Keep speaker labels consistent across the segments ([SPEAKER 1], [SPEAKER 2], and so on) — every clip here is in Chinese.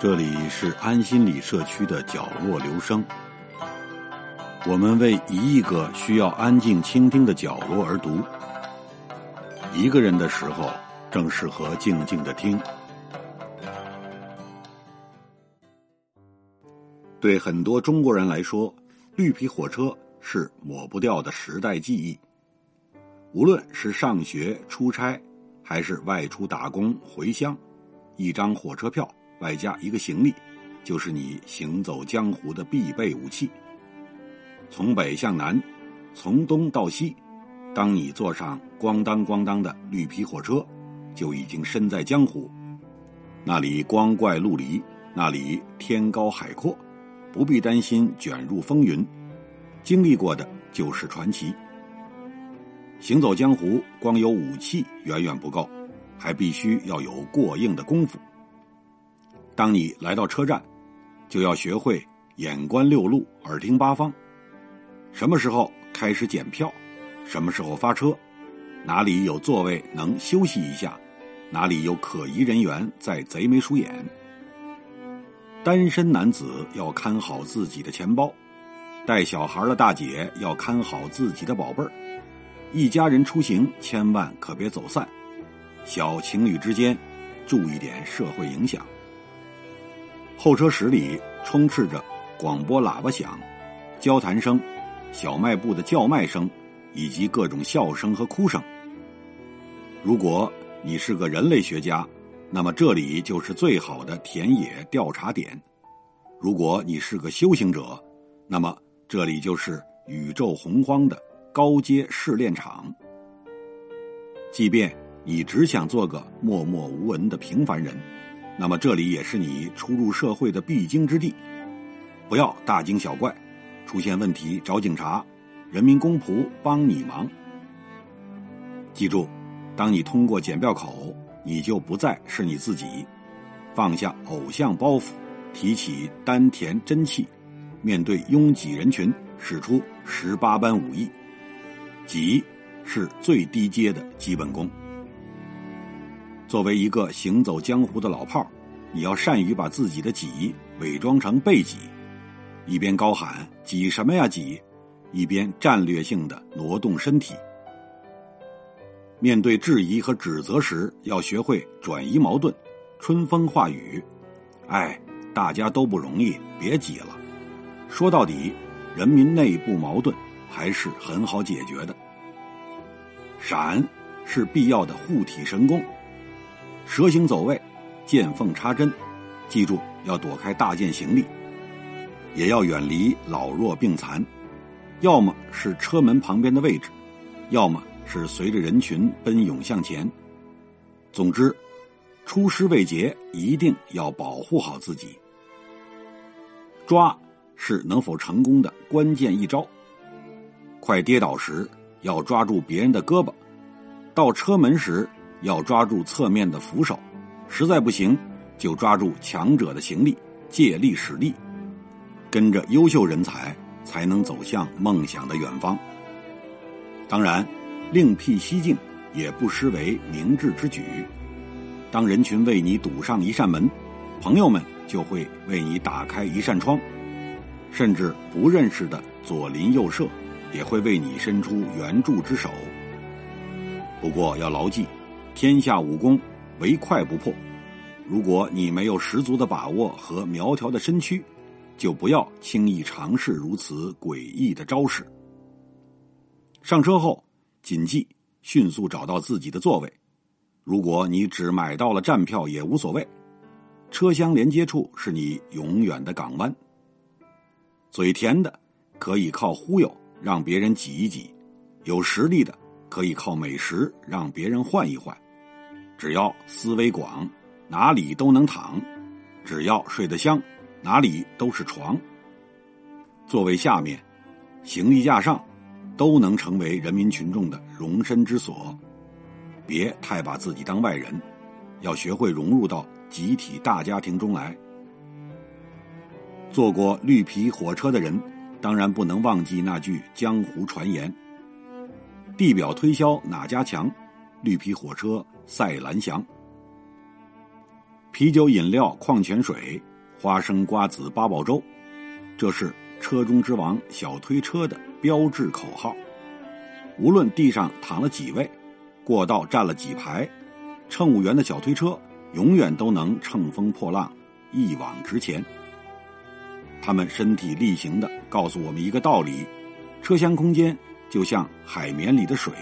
[SPEAKER 1] 这里是安心里社区的角落留声，我们为一亿个需要安静倾听的角落而读。一个人的时候，正适合静静的听。对很多中国人来说，绿皮火车是抹不掉的时代记忆。无论是上学、出差，还是外出打工回乡，一张火车票。外加一个行李，就是你行走江湖的必备武器。从北向南，从东到西，当你坐上咣当咣当的绿皮火车，就已经身在江湖。那里光怪陆离，那里天高海阔，不必担心卷入风云。经历过的就是传奇。行走江湖，光有武器远远不够，还必须要有过硬的功夫。当你来到车站，就要学会眼观六路，耳听八方。什么时候开始检票？什么时候发车？哪里有座位能休息一下？哪里有可疑人员在贼眉鼠眼？单身男子要看好自己的钱包，带小孩的大姐要看好自己的宝贝儿。一家人出行千万可别走散，小情侣之间注意点社会影响。候车室里充斥着广播喇叭响、交谈声、小卖部的叫卖声，以及各种笑声和哭声。如果你是个人类学家，那么这里就是最好的田野调查点；如果你是个修行者，那么这里就是宇宙洪荒的高阶试炼场。即便你只想做个默默无闻的平凡人。那么这里也是你初入社会的必经之地，不要大惊小怪，出现问题找警察，人民公仆帮你忙。记住，当你通过检票口，你就不再是你自己，放下偶像包袱，提起丹田真气，面对拥挤人群，使出十八般武艺，挤是最低阶的基本功。作为一个行走江湖的老炮儿你要善于把自己的挤伪装成被挤，一边高喊“挤什么呀挤”，一边战略性的挪动身体。面对质疑和指责时，要学会转移矛盾，春风化雨。哎，大家都不容易，别挤了。说到底，人民内部矛盾还是很好解决的。闪是必要的护体神功。蛇形走位，见缝插针，记住要躲开大件行李，也要远离老弱病残，要么是车门旁边的位置，要么是随着人群奔涌向前。总之，出师未捷，一定要保护好自己。抓是能否成功的关键一招。快跌倒时要抓住别人的胳膊，到车门时。要抓住侧面的扶手，实在不行就抓住强者的行李，借力使力，跟着优秀人才才能走向梦想的远方。当然，另辟蹊径也不失为明智之举。当人群为你堵上一扇门，朋友们就会为你打开一扇窗，甚至不认识的左邻右舍也会为你伸出援助之手。不过要牢记。天下武功，唯快不破。如果你没有十足的把握和苗条的身躯，就不要轻易尝试如此诡异的招式。上车后，谨记迅速找到自己的座位。如果你只买到了站票也无所谓，车厢连接处是你永远的港湾。嘴甜的可以靠忽悠让别人挤一挤，有实力的。可以靠美食让别人换一换，只要思维广，哪里都能躺；只要睡得香，哪里都是床。座位下面、行李架上，都能成为人民群众的容身之所。别太把自己当外人，要学会融入到集体大家庭中来。坐过绿皮火车的人，当然不能忘记那句江湖传言。地表推销哪家强？绿皮火车赛蓝翔。啤酒、饮料、矿泉水花生瓜子八宝粥，这是车中之王小推车的标志口号。无论地上躺了几位，过道站了几排，乘务员的小推车永远都能乘风破浪，一往直前。他们身体力行的告诉我们一个道理：车厢空间就像海绵里的水，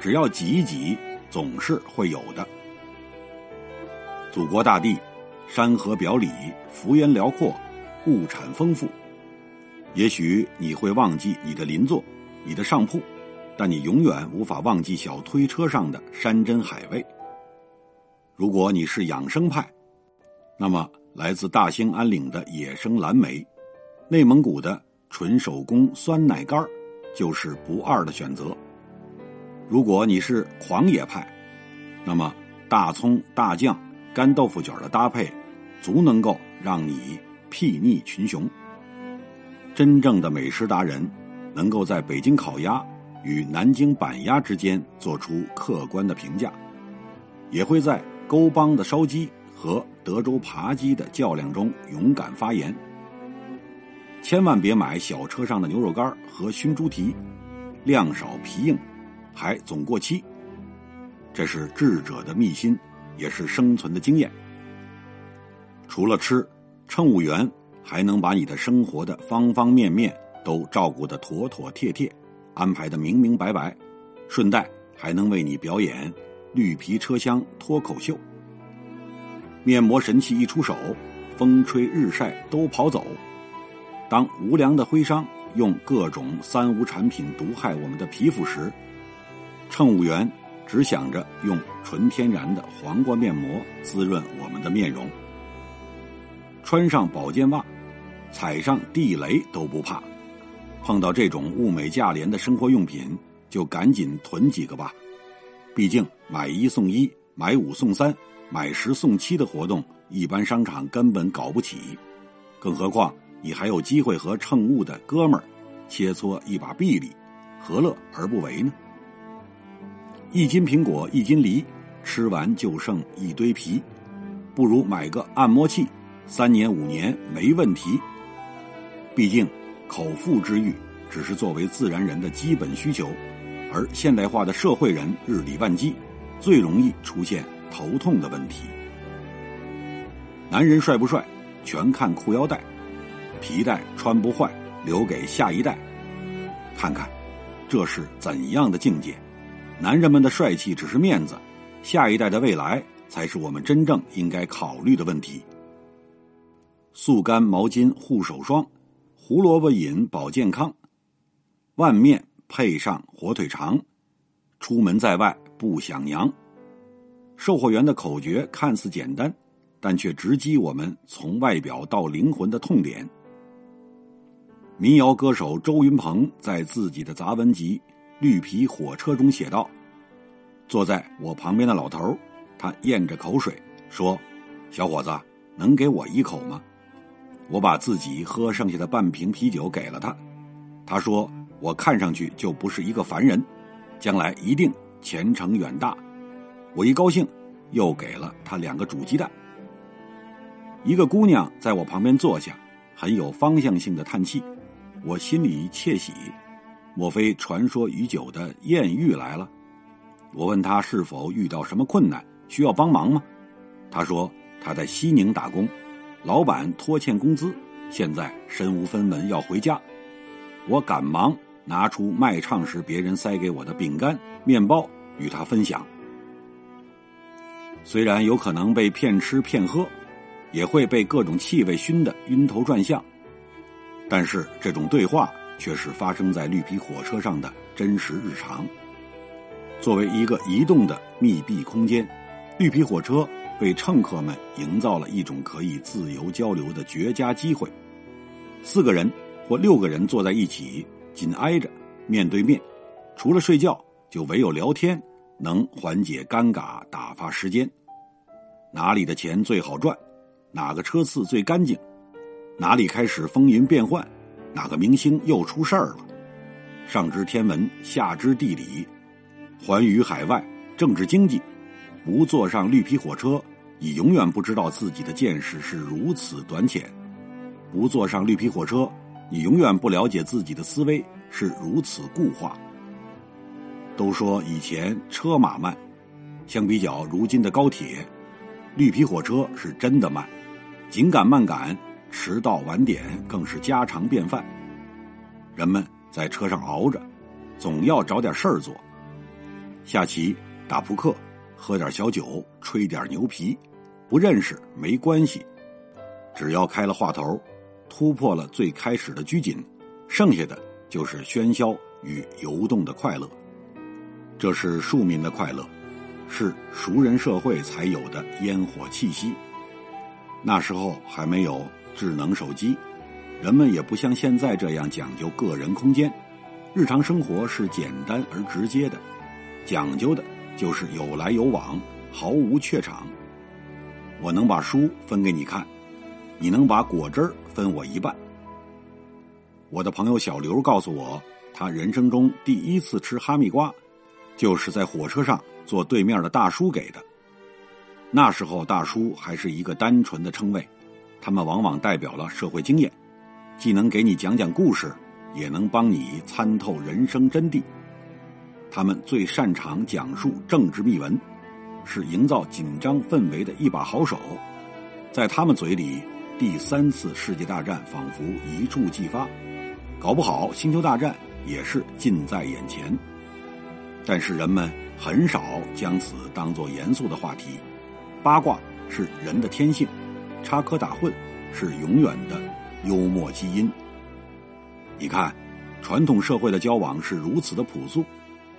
[SPEAKER 1] 只要挤一挤，总是会有的。祖国大地，山河表里，幅员辽阔，物产丰富。也许你会忘记你的邻座，你的上铺。但你永远无法忘记小推车上的山珍海味。如果你是养生派，那么来自大兴安岭的野生蓝莓，内蒙古的纯手工酸奶干就是不二的选择。如果你是狂野派，那么大葱、大酱、干豆腐卷的搭配，足能够让你睥睨群雄。真正的美食达人，能够在北京烤鸭。与南京板鸭之间做出客观的评价，也会在沟帮的烧鸡和德州扒鸡的较量中勇敢发言。千万别买小车上的牛肉干和熏猪蹄，量少皮硬，还总过期。这是智者的秘辛，也是生存的经验。除了吃，乘务员还能把你的生活的方方面面都照顾得妥妥帖帖。安排的明明白白，顺带还能为你表演绿皮车厢脱口秀。面膜神器一出手，风吹日晒都跑走。当无良的徽商用各种三无产品毒害我们的皮肤时，乘务员只想着用纯天然的黄瓜面膜滋润我们的面容。穿上保健袜，踩上地雷都不怕。碰到这种物美价廉的生活用品，就赶紧囤几个吧。毕竟买一送一、买五送三、买十送七的活动，一般商场根本搞不起。更何况你还有机会和乘务的哥们儿切磋一把臂力，何乐而不为呢？一斤苹果一斤梨，吃完就剩一堆皮，不如买个按摩器，三年五年没问题。毕竟。口腹之欲只是作为自然人的基本需求，而现代化的社会人日理万机，最容易出现头痛的问题。男人帅不帅，全看裤腰带，皮带穿不坏，留给下一代。看看，这是怎样的境界？男人们的帅气只是面子，下一代的未来才是我们真正应该考虑的问题。速干毛巾护手霜。胡萝卜饮保健康，万面配上火腿肠，出门在外不想娘。售货员的口诀看似简单，但却直击我们从外表到灵魂的痛点。民谣歌手周云鹏在自己的杂文集《绿皮火车》中写道：“坐在我旁边的老头，他咽着口水说：‘小伙子，能给我一口吗？’”我把自己喝剩下的半瓶啤酒给了他，他说：“我看上去就不是一个凡人，将来一定前程远大。”我一高兴，又给了他两个煮鸡蛋。一个姑娘在我旁边坐下，很有方向性的叹气，我心里窃喜，莫非传说已久的艳遇来了？我问他是否遇到什么困难，需要帮忙吗？他说他在西宁打工。老板拖欠工资，现在身无分文要回家，我赶忙拿出卖唱时别人塞给我的饼干、面包与他分享。虽然有可能被骗吃骗喝，也会被各种气味熏得晕头转向，但是这种对话却是发生在绿皮火车上的真实日常。作为一个移动的密闭空间，绿皮火车。为乘客们营造了一种可以自由交流的绝佳机会。四个人或六个人坐在一起，紧挨着，面对面，除了睡觉，就唯有聊天能缓解尴尬、打发时间。哪里的钱最好赚？哪个车次最干净？哪里开始风云变幻？哪个明星又出事儿了？上知天文，下知地理，寰宇海外，政治经济。不坐上绿皮火车，你永远不知道自己的见识是如此短浅；不坐上绿皮火车，你永远不了解自己的思维是如此固化。都说以前车马慢，相比较如今的高铁，绿皮火车是真的慢，紧赶慢赶，迟到晚点更是家常便饭。人们在车上熬着，总要找点事儿做，下棋、打扑克、喝点小酒、吹点牛皮，不认识没关系，只要开了话头，突破了最开始的拘谨，剩下的就是喧嚣与游动的快乐。这是庶民的快乐，是熟人社会才有的烟火气息。那时候还没有智能手机，人们也不像现在这样讲究个人空间，日常生活是简单而直接的，讲究的就是有来有往，毫无怯场。我能把书分给你看，你能把果汁分我一半。我的朋友小刘告诉我，他人生中第一次吃哈密瓜。就是在火车上坐对面的大叔给的。那时候大叔还是一个单纯的称谓，他们往往代表了社会经验，既能给你讲讲故事，也能帮你参透人生真谛。他们最擅长讲述政治秘闻，是营造紧张氛围的一把好手。在他们嘴里，第三次世界大战仿佛一触即发，搞不好星球大战也是近在眼前。但是人们很少将此当作严肃的话题，八卦是人的天性，插科打诨是永远的幽默基因。你看，传统社会的交往是如此的朴素，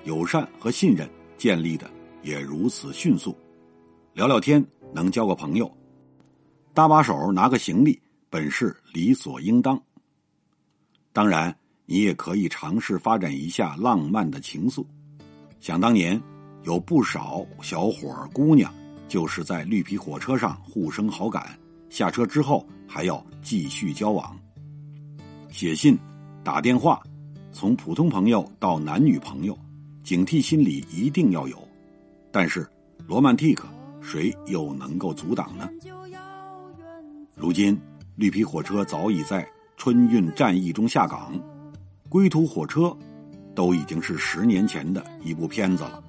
[SPEAKER 1] 友善和信任建立的也如此迅速，聊聊天能交个朋友，搭把手拿个行李本是理所应当。当然，你也可以尝试发展一下浪漫的情愫。想当年，有不少小伙儿姑娘就是在绿皮火车上互生好感，下车之后还要继续交往。写信、打电话，从普通朋友到男女朋友，警惕心理一定要有。但是，罗曼蒂克谁又能够阻挡呢？如今，绿皮火车早已在春运战役中下岗，归途火车。都已经是十年前的一部片子了。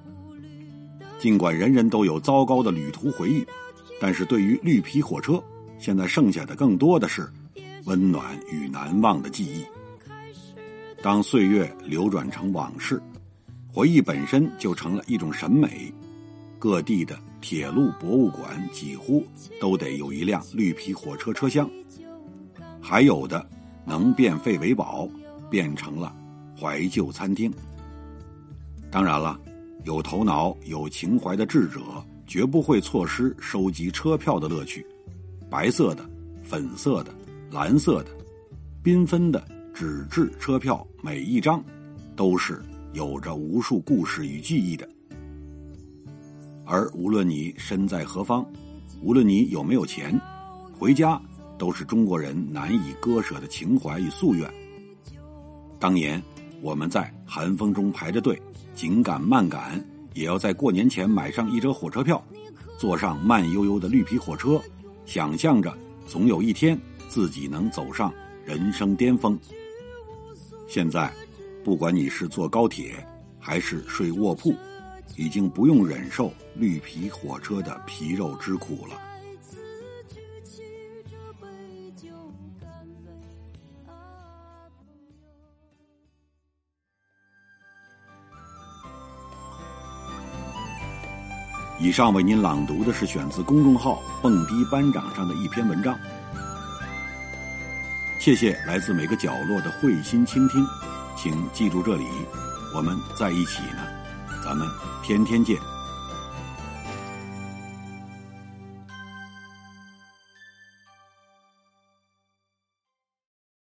[SPEAKER 1] 尽管人人都有糟糕的旅途回忆，但是对于绿皮火车，现在剩下的更多的是温暖与难忘的记忆。当岁月流转成往事，回忆本身就成了一种审美。各地的铁路博物馆几乎都得有一辆绿皮火车车厢，还有的能变废为宝，变成了。怀旧餐厅。当然了，有头脑、有情怀的智者绝不会错失收集车票的乐趣。白色的、粉色的、蓝色的、缤纷的纸质车票，每一张都是有着无数故事与记忆的。而无论你身在何方，无论你有没有钱，回家都是中国人难以割舍的情怀与夙愿。当年。我们在寒风中排着队，紧赶慢赶，也要在过年前买上一张火车票，坐上慢悠悠的绿皮火车，想象着总有一天自己能走上人生巅峰。现在，不管你是坐高铁还是睡卧铺，已经不用忍受绿皮火车的皮肉之苦了。以上为您朗读的是选自公众号“蹦迪班长”上的一篇文章。谢谢来自每个角落的慧心倾听，请记住这里，我们在一起呢，咱们天天见。